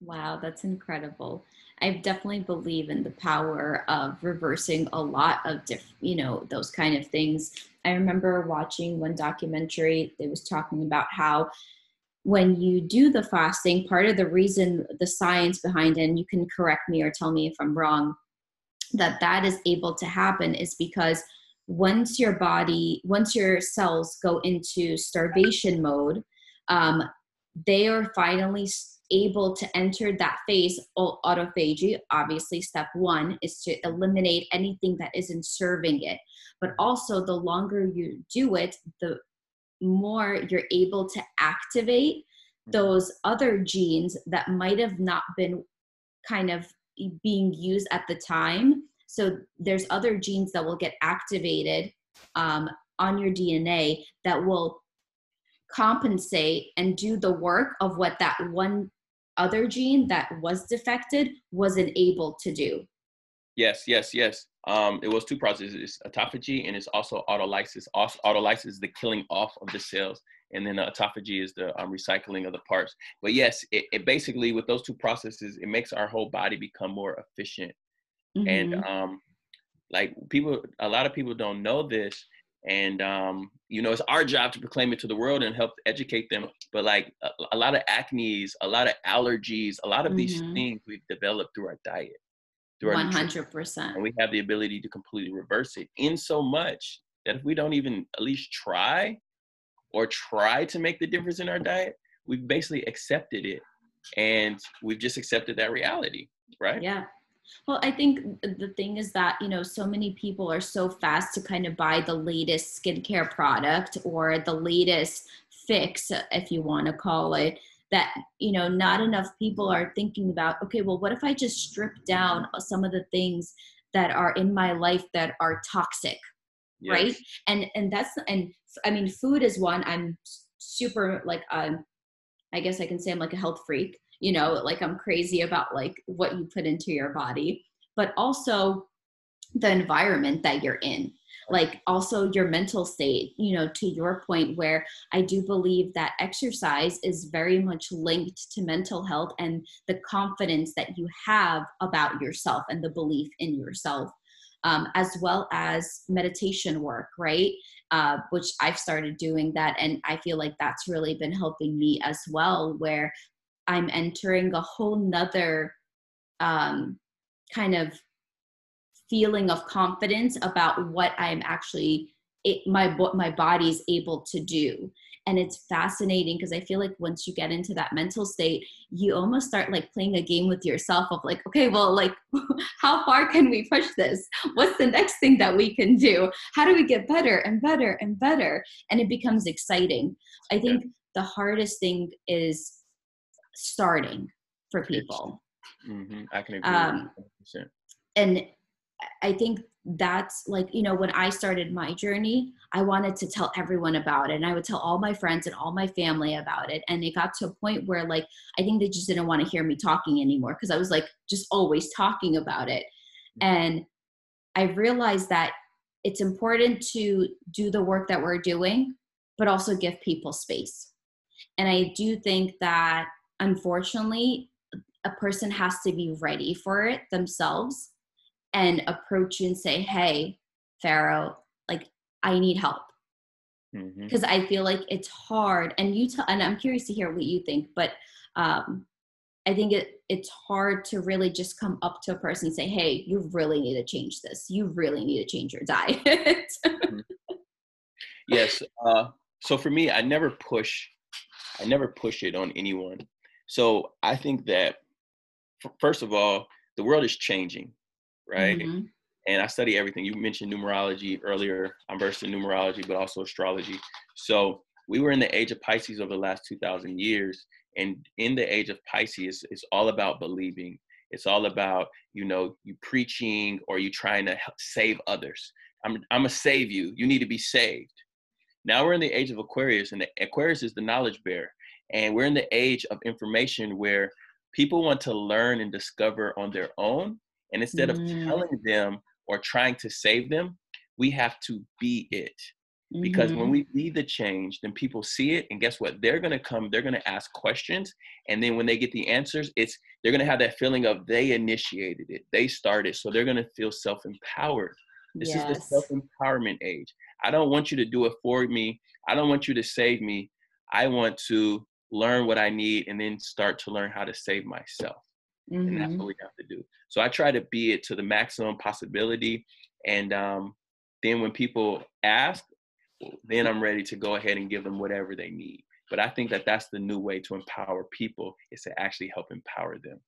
Wow, that's incredible. I definitely believe in the power of reversing a lot of different, you know, those kind of things. I remember watching one documentary that was talking about how when you do the fasting, part of the reason, the science behind it, and you can correct me or tell me if I'm wrong, that that is able to happen is because once your body, once your cells go into starvation mode, um, they are finally able to enter that phase autophagy obviously step one is to eliminate anything that isn't serving it but also the longer you do it the more you're able to activate mm-hmm. those other genes that might have not been kind of being used at the time so there's other genes that will get activated um, on your dna that will compensate and do the work of what that one other gene that was defected wasn't able to do. Yes, yes, yes. Um, it was two processes. It's autophagy and it's also autolysis. Autolysis is the killing off of the cells, and then the autophagy is the um, recycling of the parts. But yes, it, it, basically with those two processes, it makes our whole body become more efficient. Mm-hmm. And um, like people, a lot of people don't know this, and um, you know it's our job to proclaim it to the world and help educate them. But like a, a lot of acne's a lot of allergies a lot of mm-hmm. these things we've developed through our diet through 100% and we have the ability to completely reverse it in so much that if we don't even at least try or try to make the difference in our diet we've basically accepted it. And we've just accepted that reality right? Yeah well, I think the thing is that, you know, so many people are so fast to kind of buy the latest skincare product or the latest fix, if you want to call it, that, you know, not enough people are thinking about, okay, well, what if I just strip down some of the things that are in my life that are toxic? Yes. right and and that's and I mean, food is one. I'm super like um, I guess I can say I'm like a health freak. You know, like I'm crazy about like what you put into your body, but also the environment that you're in. Like also your mental state you know to your point where i do believe that exercise is very much linked to mental health and the confidence that you have about yourself and the belief in yourself um, as well as meditation work right? Uh, which i've started doing that and i feel like that's really been helping me as well where i'm entering a whole nother um, kind of feeling of confidence about what I'm actually it, my my body's able to do. And it's fascinating because i feel like once you get into that mental state you almost start like playing a game with yourself of like okay well like (laughs) how far can we push this? What's the next thing that we can do? How do we get better and better and better? And it becomes exciting. I think the hardest thing is starting for people mm-hmm. i can agree um, and I think that's like, you know, when I started my journey, I wanted to tell everyone about it. And I would tell all my friends and all my family about it. And it got to a point where, like, I think they just didn't want to hear me talking anymore because I was like just always talking about it. Mm. And I realized that it's important to do the work that we're doing, but also give people space. And I do think that unfortunately, a person has to be ready for it themselves and approach you and say, hey, Pharaoh, like I need help. Because mm-hmm. I feel like it's hard. And you tell and I'm curious to hear what you think, but um I think it it's hard to really just come up to a person and say, hey, you really need to change this. You really need to change your diet. mm-hmm. Yes. Uh so for me, I never push I never push it on anyone. So I think that first of all, the world is changing right? Mm-hmm. And I study everything. You mentioned numerology earlier. I'm versed in numerology, but also astrology. So we were in the age of Pisces over the last 2,000 years. And in the age of Pisces, it's all about believing. It's all about, you know, you preaching or you trying to help save others. I'm, I'm going to save you. You need to be saved. Now we're in the age of Aquarius, and the, Aquarius is the knowledge bearer. And we're in the age of information where people want to learn and discover on their own and instead mm. of telling them or trying to save them, we have to be it. Because mm-hmm. when we be the change, then people see it, and guess what? They're gonna come, they're gonna ask questions, and then when they get the answers, it's they're gonna have that feeling of they initiated it, they started, so they're gonna feel self-empowered. This yes. is the self-empowerment age. I don't want you to do it for me. I don't want you to save me. I want to learn what I need and then start to learn how to save myself. Mm-hmm. And that's mm-hmm. what we have to do. So I try to be it to the maximum possibility. And um, then when people ask, then I'm ready to go ahead and give them whatever they need. But I think that that's the new way to empower people is to actually help empower them.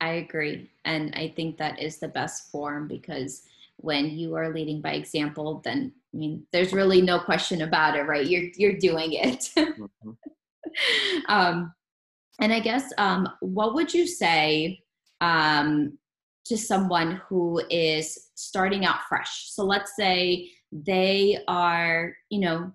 I agree. And I think that is the best form because when you are leading by example, then I mean, there's really no question about it, right? You're you're doing it. mm-hmm. (laughs) um, and I guess, um, what would you say um, to someone who is starting out fresh? So let's say they are, you know,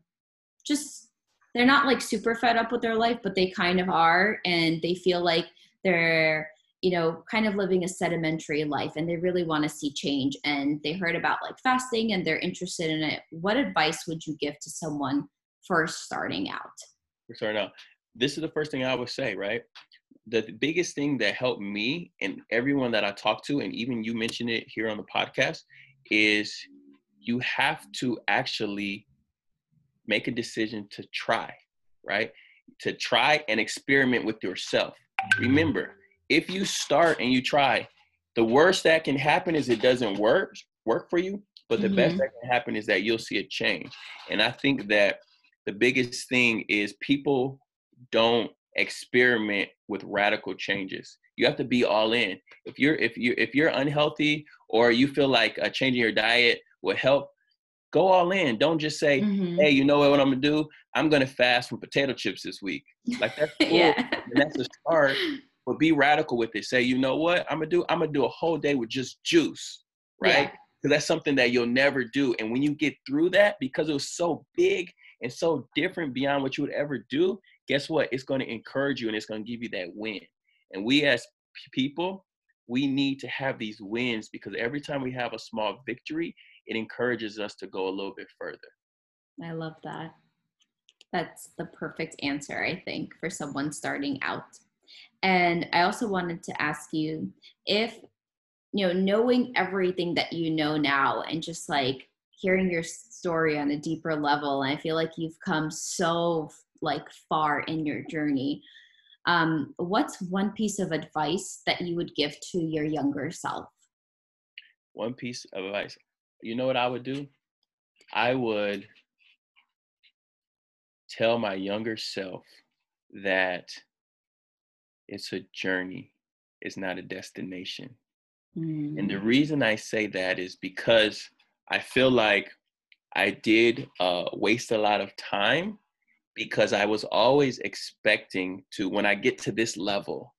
just they're not like super fed up with their life, but they kind of are, and they feel like they're you know kind of living a sedimentary life and they really want to see change and they heard about like fasting and they're interested in it what advice would you give to someone first starting out starting out this is the first thing I would say, right? The biggest thing that helped me and everyone that I talk to, and even you mentioned it here on the podcast, is you have to actually make a decision to try, right? To try and experiment with yourself. Remember, if you start and you try, the worst that can happen is it doesn't work work for you, but the mm-hmm. best that can happen is that you'll see a change. And I think that the biggest thing is people don't experiment with radical changes. You have to be all in. If you're if you if you're unhealthy or you feel like uh, changing your diet will help, go all in. Don't just say, mm-hmm. "Hey, you know what, what I'm gonna do? I'm gonna fast from potato chips this week." Like that's (laughs) cool. yeah. and that's a start. But be radical with it. Say, you know what? I'm gonna do. I'm gonna do a whole day with just juice, right? Because yeah. that's something that you'll never do. And when you get through that, because it was so big and so different beyond what you would ever do, guess what? It's going to encourage you and it's going to give you that win. And we as people, we need to have these wins because every time we have a small victory, it encourages us to go a little bit further. I love that. That's the perfect answer, I think, for someone starting out. And I also wanted to ask you if, you know, knowing everything that you know now and just like hearing your story on a deeper level, and I feel like you've come so like far in your journey. Um, what's one piece of advice that you would give to your younger self? One piece of advice. You know what I would do? I would tell my younger self that it's a journey, it's not a destination. Mm. And the mm. reason I say that is because I feel like I did uh, waste a lot of time because I was always expecting to, when I get to this level,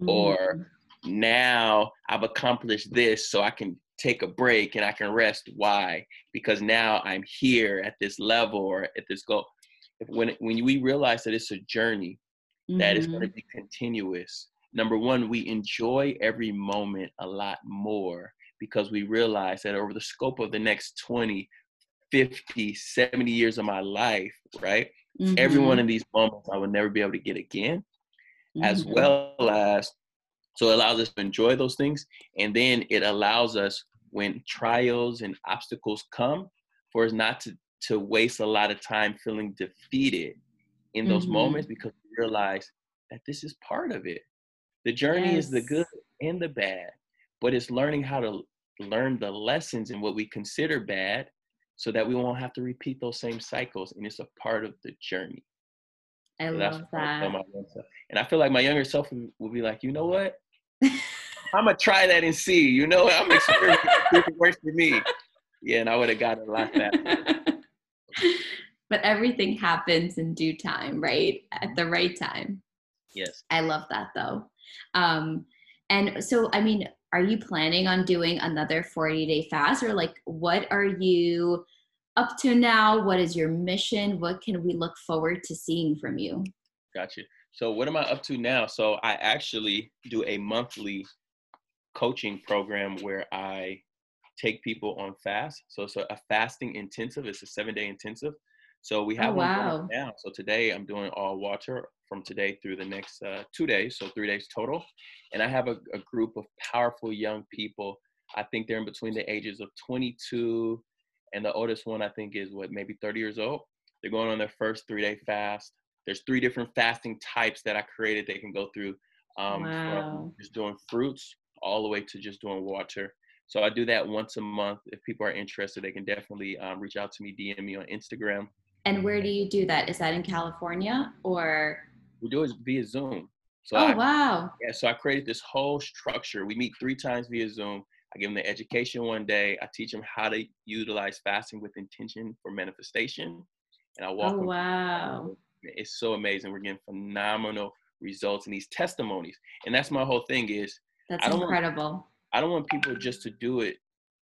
mm. or now I've accomplished this, so I can take a break and I can rest. Why? Because now I'm here at this level or at this goal. If, when when we realize that it's a journey, mm-hmm. that is going to be continuous. Number one, we enjoy every moment a lot more because we realize that over the scope of the next 20, 50, 70 years of my life, right? Mm-hmm. Every one of these moments I will never be able to get again, mm-hmm. as well as so it allows us to enjoy those things. And then it allows us when trials and obstacles come for us not to, to waste a lot of time feeling defeated in those mm-hmm. moments because we realize that this is part of it. The journey yes. is the good and the bad, but it's learning how to learn the lessons in what we consider bad so that we won't have to repeat those same cycles and it's a part of the journey. I so love that. I and I feel like my younger self will be like, you know what? (laughs) I'm gonna try that and see. You know, I'm experimenting (laughs) if it works for me. Yeah, and I would have gotten a lot that. (laughs) but everything happens in due time, right? At the right time. Yes. I love that though. Um, and so, I mean, are you planning on doing another 40 day fast or like what are you up to now? What is your mission? What can we look forward to seeing from you? Gotcha. So what am I up to now? So I actually do a monthly coaching program where I take people on fast. So it's a, fasting intensive. It's a seven day intensive. So we have oh, wow. one now. So today I'm doing all water from today through the next uh, two days, so three days total. And I have a, a, group of powerful young people. I think they're in between the ages of 22 and the oldest one I think is what maybe 30 years old. They're going on their first three day fast. There's three different fasting types that I created. They can go through um, wow. from just doing fruits all the way to just doing water. So I do that once a month. If people are interested, they can definitely um, reach out to me, DM me on Instagram. And where do you do that? Is that in California or? We do it via Zoom. So oh I, wow! Yeah, so I created this whole structure. We meet three times via Zoom. I give them the education one day. I teach them how to utilize fasting with intention for manifestation, and I walk. Oh wow! It's so amazing. We're getting phenomenal results and these testimonies. And that's my whole thing is that's I incredible. Want, I don't want people just to do it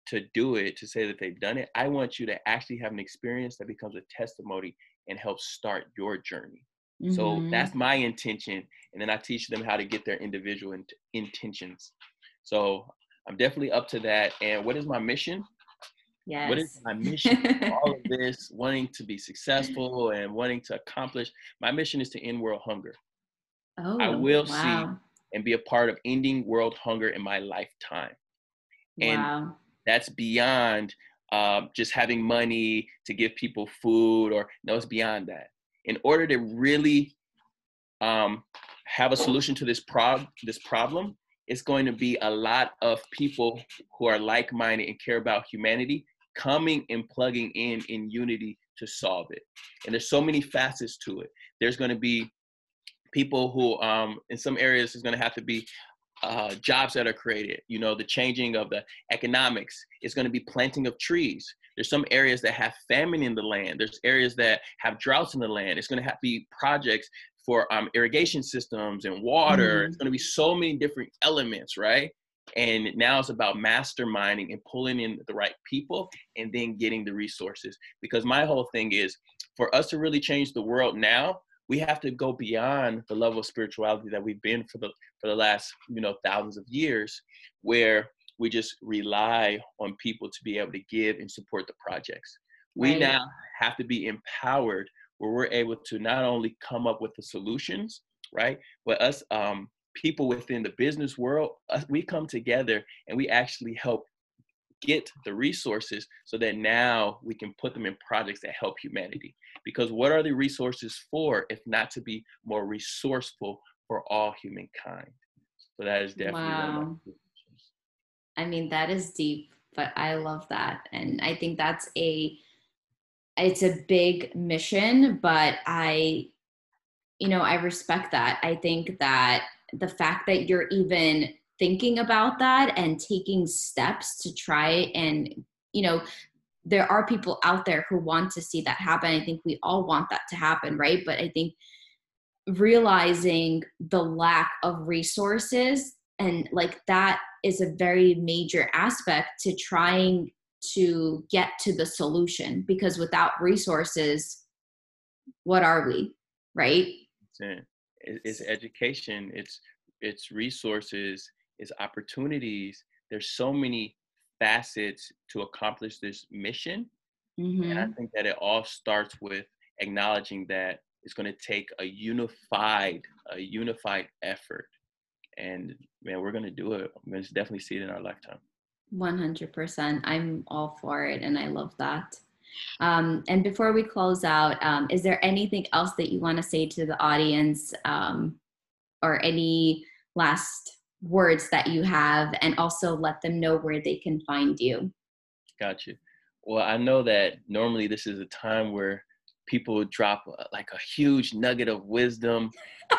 to do it to say that they've done it. I want you to actually have an experience that becomes a testimony and helps start your journey. Mm-hmm. So that's my intention. And then I teach them how to get their individual in- intentions. So I'm definitely up to that. And what is my mission? Yes. What is my mission? (laughs) all of this, wanting to be successful and wanting to accomplish. My mission is to end world hunger. Oh, I will wow. see and be a part of ending world hunger in my lifetime. And wow. That's beyond um, just having money to give people food or no, it's beyond that. In order to really um, have a solution to this prob this problem, it's going to be a lot of people who are like-minded and care about humanity coming and plugging in in unity to solve it. And there's so many facets to it. There's going to be people who, um, in some areas, is going to have to be uh, jobs that are created. You know, the changing of the economics is going to be planting of trees. There's some areas that have famine in the land. There's areas that have droughts in the land. It's going to have to be projects for um, irrigation systems and water. Mm-hmm. It's going to be so many different elements, right? And now it's about masterminding and pulling in the right people and then getting the resources. Because my whole thing is for us to really change the world now, we have to go beyond the level of spirituality that we've been for the for the last you know thousands of years, where we just rely on people to be able to give and support the projects. We right. now have to be empowered where we're able to not only come up with the solutions, right, but us um, people within the business world, uh, we come together and we actually help get the resources so that now we can put them in projects that help humanity. Because what are the resources for if not to be more resourceful for all humankind? So that is definitely wow. I mean, that is deep, but I love that. And I think that's a it's a big mission, but I you know, I respect that. I think that the fact that you're even thinking about that and taking steps to try it and you know there are people out there who want to see that happen. I think we all want that to happen right? But i think realizing the lack of resources and like that is a very major aspect to trying to get to the solution because without resources what are we right? It's education it's it's resources is opportunities. There's so many facets to accomplish this mission. Mm-hmm. And I mm-hmm. think that it all starts with acknowledging that it's going to take a unified, a unified effort. And man, we're going to do it. I'm going to definitely see it in our lifetime. 100%. I'm all for it. And I love that. Um, and before we close out, um, is there anything else that you want to say to the audience um, or any last words that you have and also let them know where they can find you. Gotcha. Well, I know that normally this is a time where people drop uh, like a huge nugget of wisdom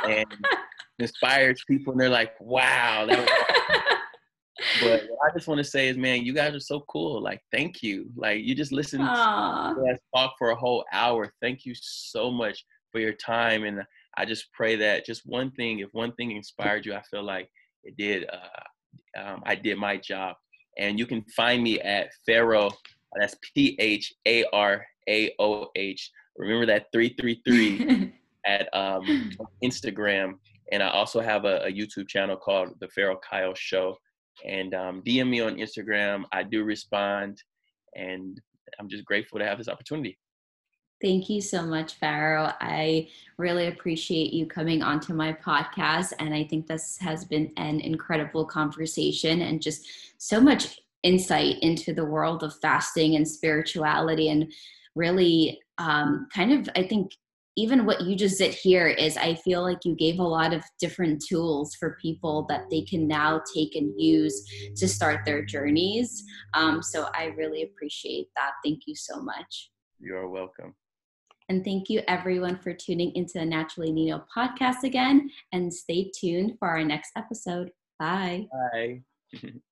and (laughs) inspires people and they're like, wow, that was (laughs) but what I just want to say is, man, you guys are so cool. Like, thank you. Like, you just listened Aww. to us talk for a whole hour. Thank you so much for your time. And I just pray that just one thing, if one thing inspired you, I feel like it did. Uh, um, I did my job, and you can find me at Pharaoh. That's P H A R A O H. Remember that three three three (laughs) at um, Instagram, and I also have a, a, YouTube channel called The Pharaoh Kyle Show. And um, DM me on Instagram. I do respond, and I'm just grateful to have this opportunity. Thank you so much, Pharaoh. I really appreciate you coming onto my podcast. And I think this has been an incredible conversation and just so much insight into the world of fasting and spirituality. And really, um, kind of, I think, even what you just did here is I feel like you gave a lot of different tools for people that they can now take and use to start their journeys. Um, so I really appreciate that. Thank you so much. You're welcome. And thank you everyone for tuning into the Naturally Nino podcast again. And stay tuned for our next episode. Bye. Bye. (laughs)